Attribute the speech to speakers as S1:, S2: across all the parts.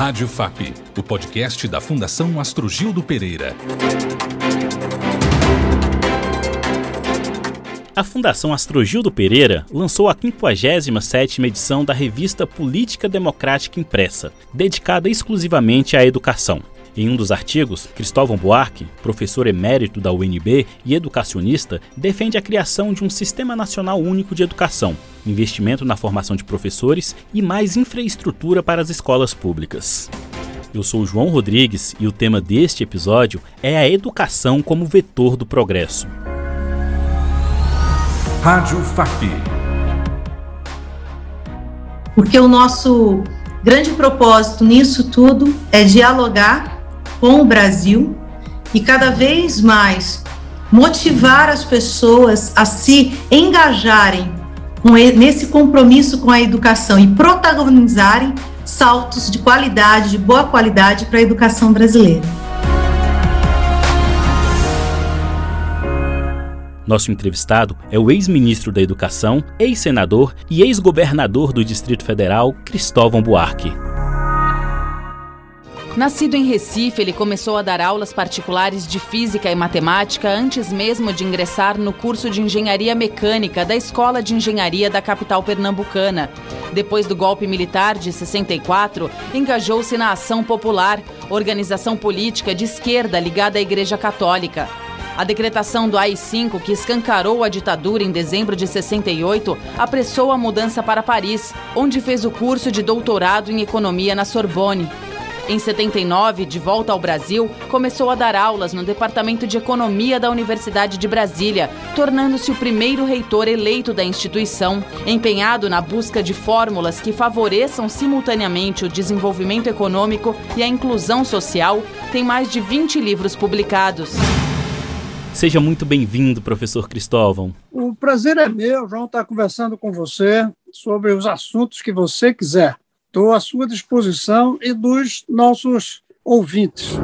S1: Rádio FAP, o podcast da Fundação Astrogildo Pereira.
S2: A Fundação Astrogildo Pereira lançou a 57ª edição da revista Política Democrática Impressa, dedicada exclusivamente à educação. Em um dos artigos, Cristóvão Buarque, professor emérito da UNB e educacionista, defende a criação de um Sistema Nacional Único de Educação, investimento na formação de professores e mais infraestrutura para as escolas públicas. Eu sou João Rodrigues e o tema deste episódio é a educação como vetor do progresso.
S1: Rádio FAP.
S3: Porque o nosso grande propósito nisso tudo é dialogar com o Brasil e cada vez mais motivar as pessoas a se engajarem nesse compromisso com a educação e protagonizarem saltos de qualidade, de boa qualidade para a educação brasileira.
S2: Nosso entrevistado é o ex-ministro da Educação, ex-senador e ex-governador do Distrito Federal, Cristóvão Buarque.
S4: Nascido em Recife, ele começou a dar aulas particulares de física e matemática antes mesmo de ingressar no curso de engenharia mecânica da Escola de Engenharia da capital pernambucana. Depois do golpe militar de 64, engajou-se na Ação Popular, organização política de esquerda ligada à Igreja Católica. A decretação do AI-5, que escancarou a ditadura em dezembro de 68, apressou a mudança para Paris, onde fez o curso de doutorado em economia na Sorbonne. Em 79, de volta ao Brasil, começou a dar aulas no Departamento de Economia da Universidade de Brasília, tornando-se o primeiro reitor eleito da instituição, empenhado na busca de fórmulas que favoreçam simultaneamente o desenvolvimento econômico e a inclusão social. Tem mais de 20 livros publicados.
S2: Seja muito bem-vindo, professor Cristóvão.
S5: O prazer é meu, João, estar conversando com você sobre os assuntos que você quiser. Estou à sua disposição e dos nossos ouvintes.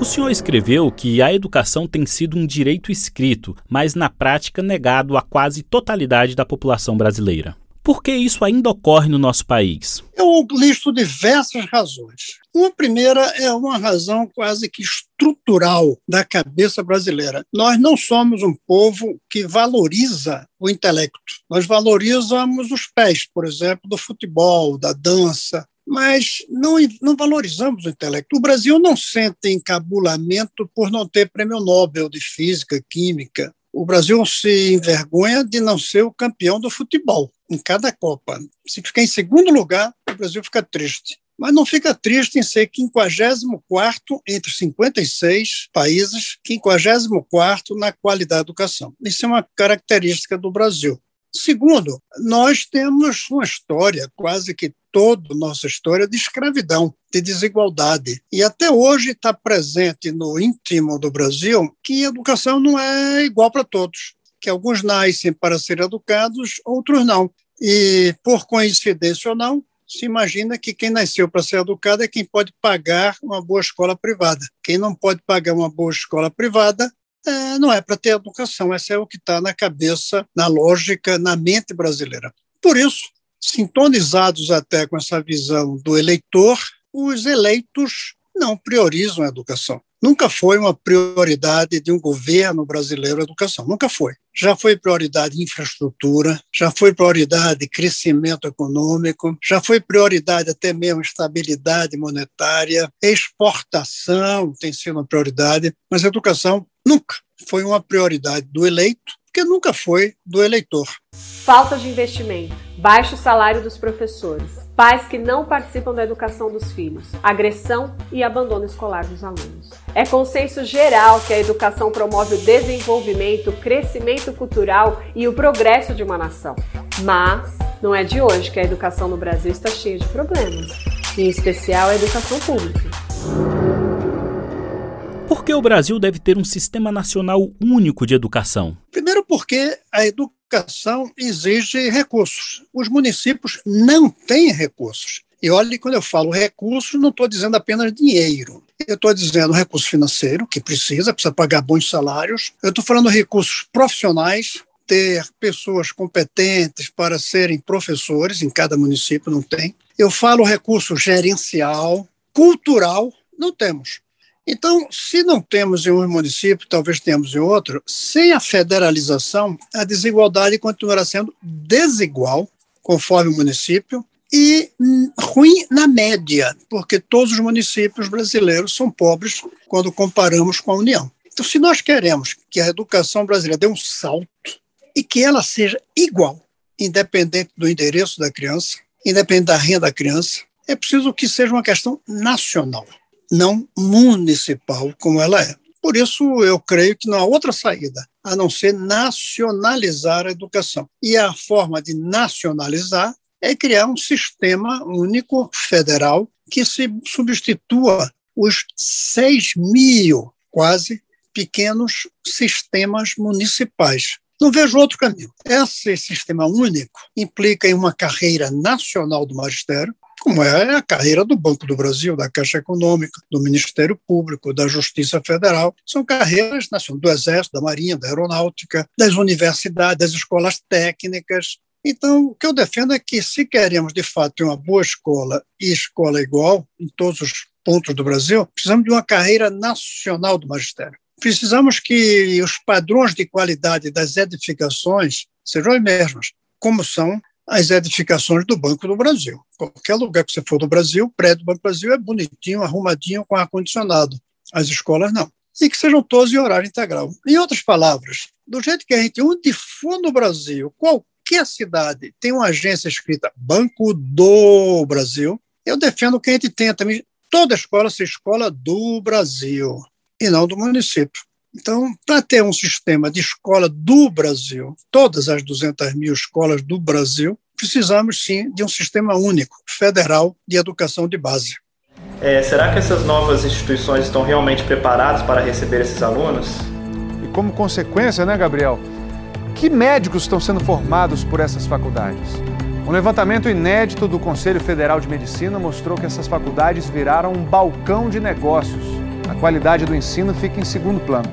S2: O senhor escreveu que a educação tem sido um direito escrito, mas na prática negado à quase totalidade da população brasileira. Por que isso ainda ocorre no nosso país?
S5: Eu listo diversas razões. Uma primeira é uma razão quase que estrutural da cabeça brasileira. Nós não somos um povo que valoriza o intelecto. Nós valorizamos os pés, por exemplo, do futebol, da dança, mas não, não valorizamos o intelecto. O Brasil não sente encabulamento por não ter prêmio Nobel de Física, Química. O Brasil se envergonha de não ser o campeão do futebol em cada Copa. Se ficar em segundo lugar, o Brasil fica triste. Mas não fica triste em ser 54 entre 56 países, 54 na qualidade da educação. Isso é uma característica do Brasil. Segundo, nós temos uma história, quase que toda nossa história, de escravidão, de desigualdade. E até hoje está presente no íntimo do Brasil que a educação não é igual para todos que alguns nascem para ser educados, outros não. E, por coincidência ou não, se imagina que quem nasceu para ser educado é quem pode pagar uma boa escola privada. Quem não pode pagar uma boa escola privada é, não é para ter educação. Essa é o que está na cabeça, na lógica, na mente brasileira. Por isso, sintonizados até com essa visão do eleitor, os eleitos não priorizam a educação. Nunca foi uma prioridade de um governo brasileiro a educação, nunca foi. Já foi prioridade infraestrutura, já foi prioridade crescimento econômico, já foi prioridade até mesmo estabilidade monetária, exportação tem sido uma prioridade, mas educação nunca foi uma prioridade do eleito, porque nunca foi do eleitor.
S6: Falta de investimento, baixo salário dos professores, pais que não participam da educação dos filhos, agressão e abandono escolar dos alunos. É consenso geral que a educação promove o desenvolvimento, o crescimento cultural e o progresso de uma nação. Mas não é de hoje que a educação no Brasil está cheia de problemas, em especial a educação pública.
S2: Por que o Brasil deve ter um sistema nacional único de educação?
S5: Primeiro, porque a educação exige recursos. Os municípios não têm recursos. E olhe, quando eu falo recursos, não estou dizendo apenas dinheiro. Eu estou dizendo recurso financeiro, que precisa, precisa pagar bons salários. Eu estou falando recursos profissionais, ter pessoas competentes para serem professores, em cada município não tem. Eu falo recurso gerencial, cultural, não temos. Então, se não temos em um município, talvez tenhamos em outro, sem a federalização, a desigualdade continuará sendo desigual, conforme o município, e ruim na média, porque todos os municípios brasileiros são pobres quando comparamos com a União. Então, se nós queremos que a educação brasileira dê um salto e que ela seja igual, independente do endereço da criança, independente da renda da criança, é preciso que seja uma questão nacional não municipal como ela é. Por isso, eu creio que não há outra saída a não ser nacionalizar a educação. E a forma de nacionalizar é criar um sistema único federal que se substitua os 6 mil, quase, pequenos sistemas municipais. Não vejo outro caminho. Esse sistema único implica em uma carreira nacional do magistério, como é a carreira do Banco do Brasil, da Caixa Econômica, do Ministério Público, da Justiça Federal. São carreiras nacionais do Exército, da Marinha, da Aeronáutica, das universidades, das escolas técnicas. Então, o que eu defendo é que, se queremos de fato ter uma boa escola e escola igual em todos os pontos do Brasil, precisamos de uma carreira nacional do magistério. Precisamos que os padrões de qualidade das edificações sejam os mesmos, como são as edificações do Banco do Brasil. Qualquer lugar que você for do Brasil, o prédio do Banco do Brasil é bonitinho, arrumadinho, com ar-condicionado. As escolas não. E que sejam todos em horário integral. Em outras palavras, do jeito que a gente, onde for no Brasil, qualquer cidade tem uma agência escrita Banco do Brasil, eu defendo que a gente tenha também toda escola ser escola do Brasil e não do município. Então, para ter um sistema de escola do Brasil, todas as 200 mil escolas do Brasil, precisamos sim de um sistema único, federal, de educação de base.
S7: É, será que essas novas instituições estão realmente preparadas para receber esses alunos?
S8: E como consequência, né, Gabriel? Que médicos estão sendo formados por essas faculdades? Um levantamento inédito do Conselho Federal de Medicina mostrou que essas faculdades viraram um balcão de negócios a qualidade do ensino fica em segundo plano.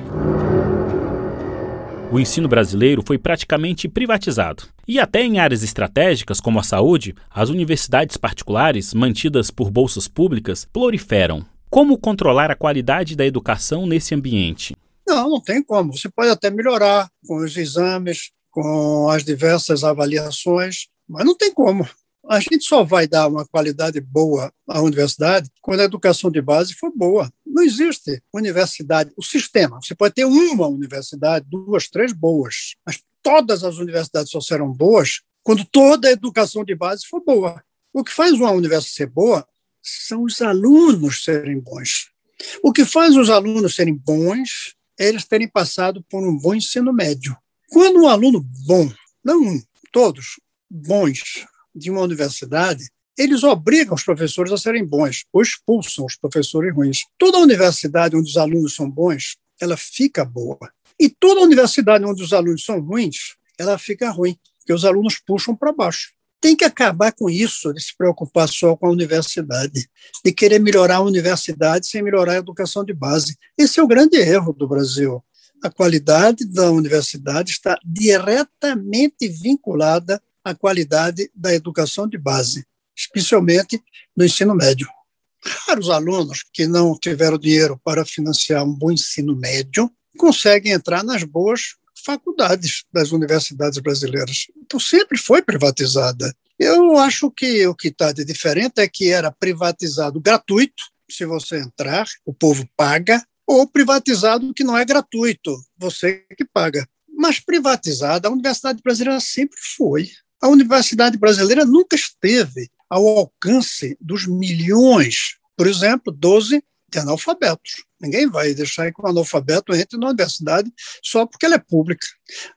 S2: O ensino brasileiro foi praticamente privatizado. E até em áreas estratégicas, como a saúde, as universidades particulares, mantidas por bolsas públicas, proliferam. Como controlar a qualidade da educação nesse ambiente?
S5: Não, não tem como. Você pode até melhorar com os exames, com as diversas avaliações, mas não tem como. A gente só vai dar uma qualidade boa à universidade quando a educação de base for boa. Não existe universidade, o sistema. Você pode ter uma universidade, duas, três boas, mas todas as universidades só serão boas quando toda a educação de base for boa. O que faz uma universidade ser boa são os alunos serem bons. O que faz os alunos serem bons é eles terem passado por um bom ensino médio. Quando um aluno bom, não um, todos bons, de uma universidade, eles obrigam os professores a serem bons, ou expulsam os professores ruins. Toda universidade onde os alunos são bons, ela fica boa. E toda universidade onde os alunos são ruins, ela fica ruim, porque os alunos puxam para baixo. Tem que acabar com isso, de se preocupar só com a universidade, de querer melhorar a universidade sem melhorar a educação de base. Esse é o grande erro do Brasil. A qualidade da universidade está diretamente vinculada a qualidade da educação de base, especialmente no ensino médio. Raros alunos que não tiveram dinheiro para financiar um bom ensino médio conseguem entrar nas boas faculdades das universidades brasileiras. Então, sempre foi privatizada. Eu acho que o que está de diferente é que era privatizado gratuito, se você entrar, o povo paga, ou privatizado que não é gratuito, você que paga. Mas privatizada, a Universidade Brasileira sempre foi. A universidade brasileira nunca esteve ao alcance dos milhões, por exemplo, 12 de analfabetos. Ninguém vai deixar que um analfabeto entre na universidade só porque ela é pública.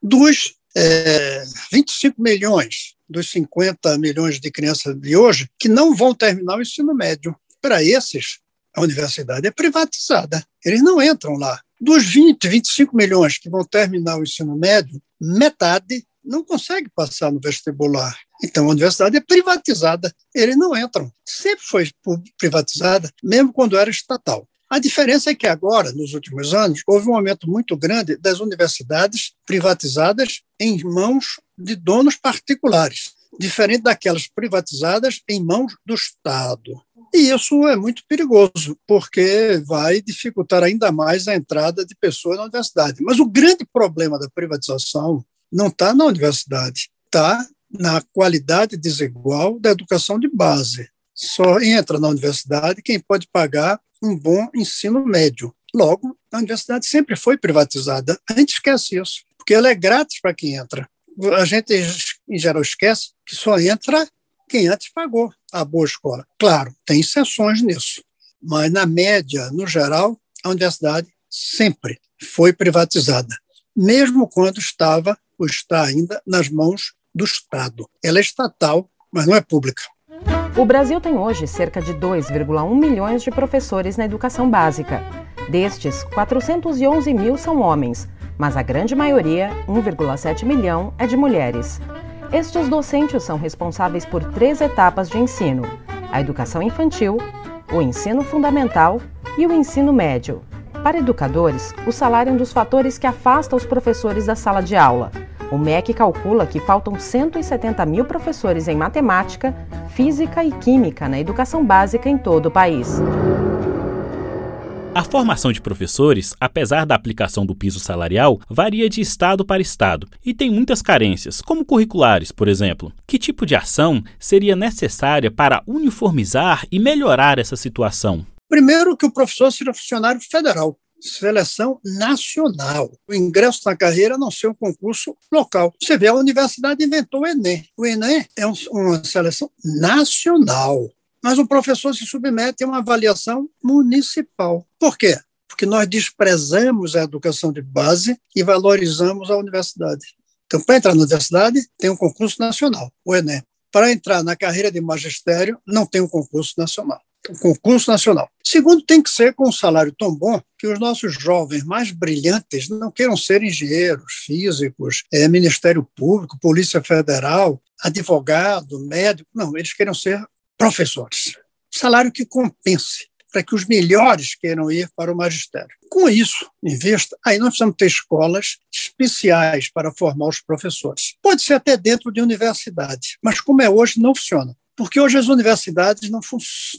S5: Dos é, 25 milhões, dos 50 milhões de crianças de hoje, que não vão terminar o ensino médio. Para esses, a universidade é privatizada. Eles não entram lá. Dos 20, 25 milhões que vão terminar o ensino médio, metade não consegue passar no vestibular. Então, a universidade é privatizada, eles não entram. Sempre foi privatizada, mesmo quando era estatal. A diferença é que agora, nos últimos anos, houve um aumento muito grande das universidades privatizadas em mãos de donos particulares, diferente daquelas privatizadas em mãos do Estado. E isso é muito perigoso, porque vai dificultar ainda mais a entrada de pessoas na universidade. Mas o grande problema da privatização não está na universidade, está na qualidade desigual da educação de base. Só entra na universidade quem pode pagar um bom ensino médio. Logo, a universidade sempre foi privatizada. A gente esquece isso, porque ela é grátis para quem entra. A gente, em geral, esquece que só entra quem antes pagou a boa escola. Claro, tem exceções nisso, mas na média, no geral, a universidade sempre foi privatizada, mesmo quando estava está ainda nas mãos do Estado. Ela é estatal, mas não é pública.
S9: O Brasil tem hoje cerca de 2,1 milhões de professores na educação básica. Destes, 411 mil são homens, mas a grande maioria, 1,7 milhão, é de mulheres. Estes docentes são responsáveis por três etapas de ensino: a educação infantil, o ensino fundamental e o ensino médio. Para educadores, o salário é um dos fatores que afasta os professores da sala de aula. O MEC calcula que faltam 170 mil professores em matemática, física e química na educação básica em todo o país.
S2: A formação de professores, apesar da aplicação do piso salarial, varia de estado para estado e tem muitas carências, como curriculares, por exemplo. Que tipo de ação seria necessária para uniformizar e melhorar essa situação?
S5: Primeiro, que o professor seja funcionário federal, seleção nacional. O ingresso na carreira não ser um concurso local. Você vê, a universidade inventou o Enem. O Enem é um, uma seleção nacional mas o professor se submete a uma avaliação municipal. Por quê? Porque nós desprezamos a educação de base e valorizamos a universidade. Então, para entrar na universidade, tem um concurso nacional, o Enem. Para entrar na carreira de magistério, não tem um concurso nacional. Um concurso nacional. Segundo, tem que ser com um salário tão bom que os nossos jovens mais brilhantes não queiram ser engenheiros, físicos, é, Ministério Público, Polícia Federal, advogado, médico. Não, eles queiram ser professores. Salário que compense para que os melhores queiram ir para o magistério. Com isso, em vista, aí nós precisamos ter escolas especiais para formar os professores. Pode ser até dentro de universidade, mas como é hoje, não funciona. Porque hoje as universidades não,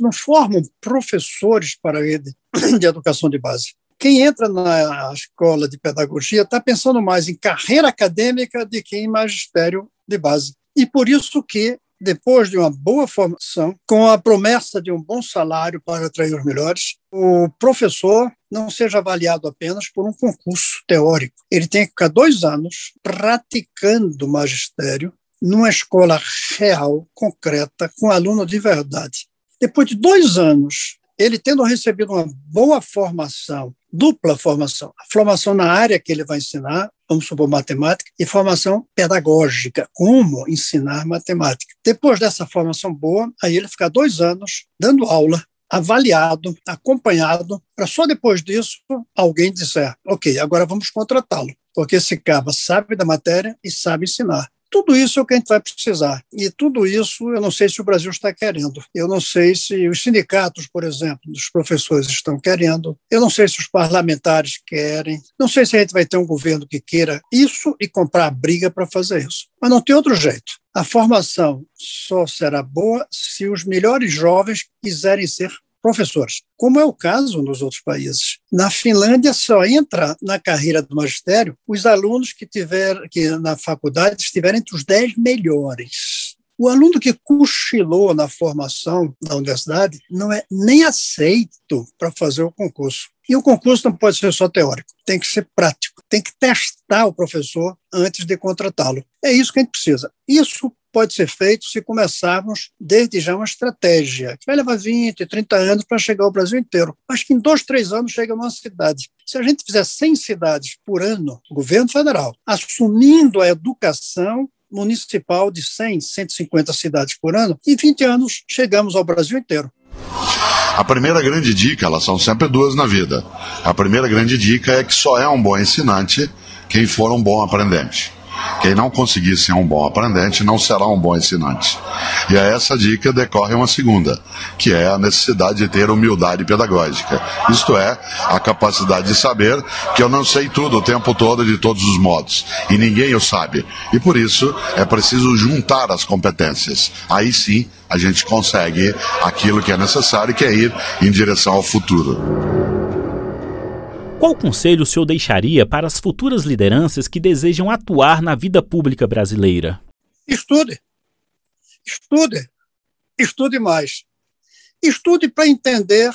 S5: não formam professores para a rede de educação de base. Quem entra na escola de pedagogia está pensando mais em carreira acadêmica do que em magistério de base. E por isso que depois de uma boa formação, com a promessa de um bom salário para atrair os melhores, o professor não seja avaliado apenas por um concurso teórico. Ele tem que ficar dois anos praticando magistério numa escola real, concreta, com aluno de verdade. Depois de dois anos, ele tendo recebido uma boa formação, dupla formação, formação na área que ele vai ensinar vamos supor, matemática, e formação pedagógica, como ensinar matemática. Depois dessa formação boa, aí ele fica dois anos dando aula, avaliado, acompanhado, para só depois disso alguém dizer, ok, agora vamos contratá-lo, porque esse cara sabe da matéria e sabe ensinar. Tudo isso é o que a gente vai precisar. E tudo isso eu não sei se o Brasil está querendo. Eu não sei se os sindicatos, por exemplo, dos professores estão querendo. Eu não sei se os parlamentares querem. Não sei se a gente vai ter um governo que queira isso e comprar briga para fazer isso. Mas não tem outro jeito. A formação só será boa se os melhores jovens quiserem ser professores, como é o caso nos outros países. Na Finlândia só entra na carreira do magistério os alunos que tiver que na faculdade estiverem entre os dez melhores. O aluno que cochilou na formação da universidade não é nem aceito para fazer o concurso. E o concurso não pode ser só teórico, tem que ser prático, tem que testar o professor antes de contratá-lo. É isso que a gente precisa. Isso pode ser feito se começarmos desde já uma estratégia, que vai levar 20, 30 anos para chegar ao Brasil inteiro, mas que em dois, três anos chega a nossa cidade. Se a gente fizer 100 cidades por ano, o governo federal, assumindo a educação municipal de 100, 150 cidades por ano, em 20 anos chegamos ao Brasil inteiro.
S10: A primeira grande dica, elas são sempre duas na vida. A primeira grande dica é que só é um bom ensinante quem for um bom aprendente. Quem não conseguir ser um bom aprendente não será um bom ensinante. E a essa dica decorre uma segunda, que é a necessidade de ter humildade pedagógica. Isto é, a capacidade de saber que eu não sei tudo o tempo todo de todos os modos. E ninguém o sabe. E por isso é preciso juntar as competências. Aí sim a gente consegue aquilo que é necessário, que é ir em direção ao futuro.
S2: Qual conselho o senhor deixaria para as futuras lideranças que desejam atuar na vida pública brasileira?
S5: Estude. Estude. Estude mais. Estude para entender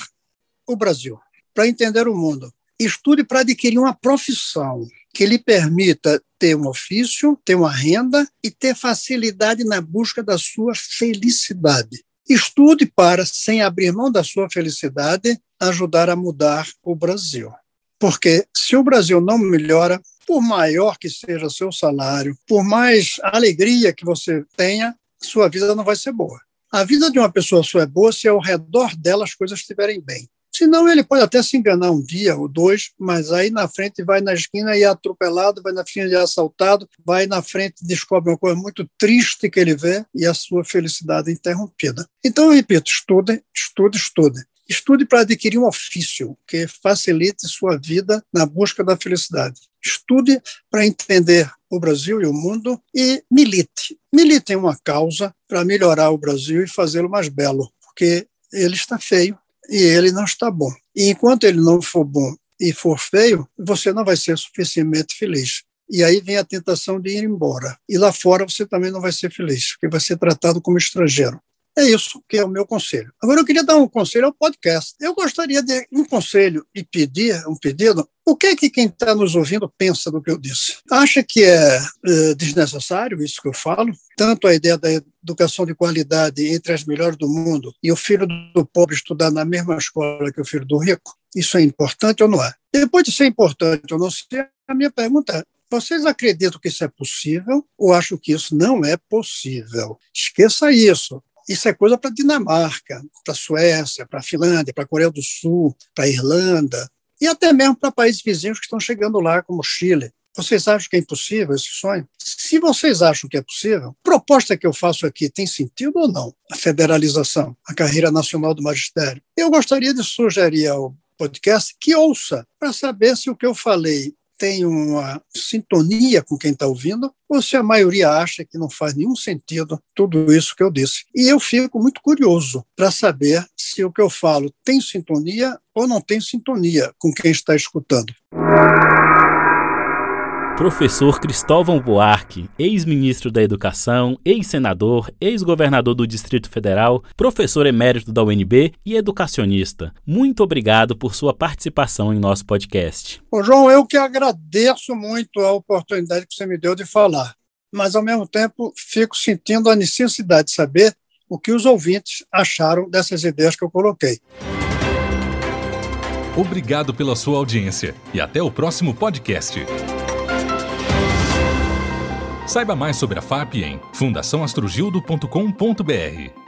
S5: o Brasil, para entender o mundo. Estude para adquirir uma profissão que lhe permita ter um ofício, ter uma renda e ter facilidade na busca da sua felicidade. Estude para, sem abrir mão da sua felicidade, ajudar a mudar o Brasil. Porque se o Brasil não melhora, por maior que seja seu salário, por mais alegria que você tenha, sua vida não vai ser boa. A vida de uma pessoa só é boa se ao redor dela as coisas estiverem bem. Senão ele pode até se enganar um dia ou dois, mas aí na frente vai na esquina e é atropelado, vai na frente e é assaltado, vai na frente e descobre uma coisa muito triste que ele vê e a sua felicidade é interrompida. Então eu repito, estude, estude, estude. Estude para adquirir um ofício que facilite sua vida na busca da felicidade. Estude para entender o Brasil e o mundo e milite. Milite em uma causa para melhorar o Brasil e fazê-lo mais belo, porque ele está feio e ele não está bom. E enquanto ele não for bom e for feio, você não vai ser suficientemente feliz. E aí vem a tentação de ir embora. E lá fora você também não vai ser feliz, porque vai ser tratado como estrangeiro. É isso que é o meu conselho. Agora eu queria dar um conselho ao podcast. Eu gostaria de um conselho e pedir, um pedido, o que é que quem está nos ouvindo pensa do que eu disse? Acha que é, é desnecessário isso que eu falo? Tanto a ideia da educação de qualidade entre as melhores do mundo e o filho do pobre estudar na mesma escola que o filho do rico? Isso é importante ou não é? Depois de ser importante ou não ser, a minha pergunta é, vocês acreditam que isso é possível ou acham que isso não é possível? Esqueça isso. Isso é coisa para Dinamarca, para Suécia, para Finlândia, para Coreia do Sul, para Irlanda e até mesmo para países vizinhos que estão chegando lá, como Chile. Vocês acham que é impossível esse sonho? Se vocês acham que é possível, a proposta que eu faço aqui tem sentido ou não? A federalização, a carreira nacional do magistério. Eu gostaria de sugerir ao podcast que ouça para saber se o que eu falei tem uma sintonia com quem está ouvindo, ou se a maioria acha que não faz nenhum sentido tudo isso que eu disse. E eu fico muito curioso para saber se o que eu falo tem sintonia ou não tem sintonia com quem está escutando.
S2: Professor Cristóvão Buarque, ex-ministro da Educação, ex-senador, ex-governador do Distrito Federal, professor emérito da UNB e educacionista. Muito obrigado por sua participação em nosso podcast.
S5: Ô João, eu que agradeço muito a oportunidade que você me deu de falar, mas ao mesmo tempo fico sentindo a necessidade de saber o que os ouvintes acharam dessas ideias que eu coloquei.
S1: Obrigado pela sua audiência e até o próximo podcast. Saiba mais sobre a FAP em fundaçãoastrogildo.com.br.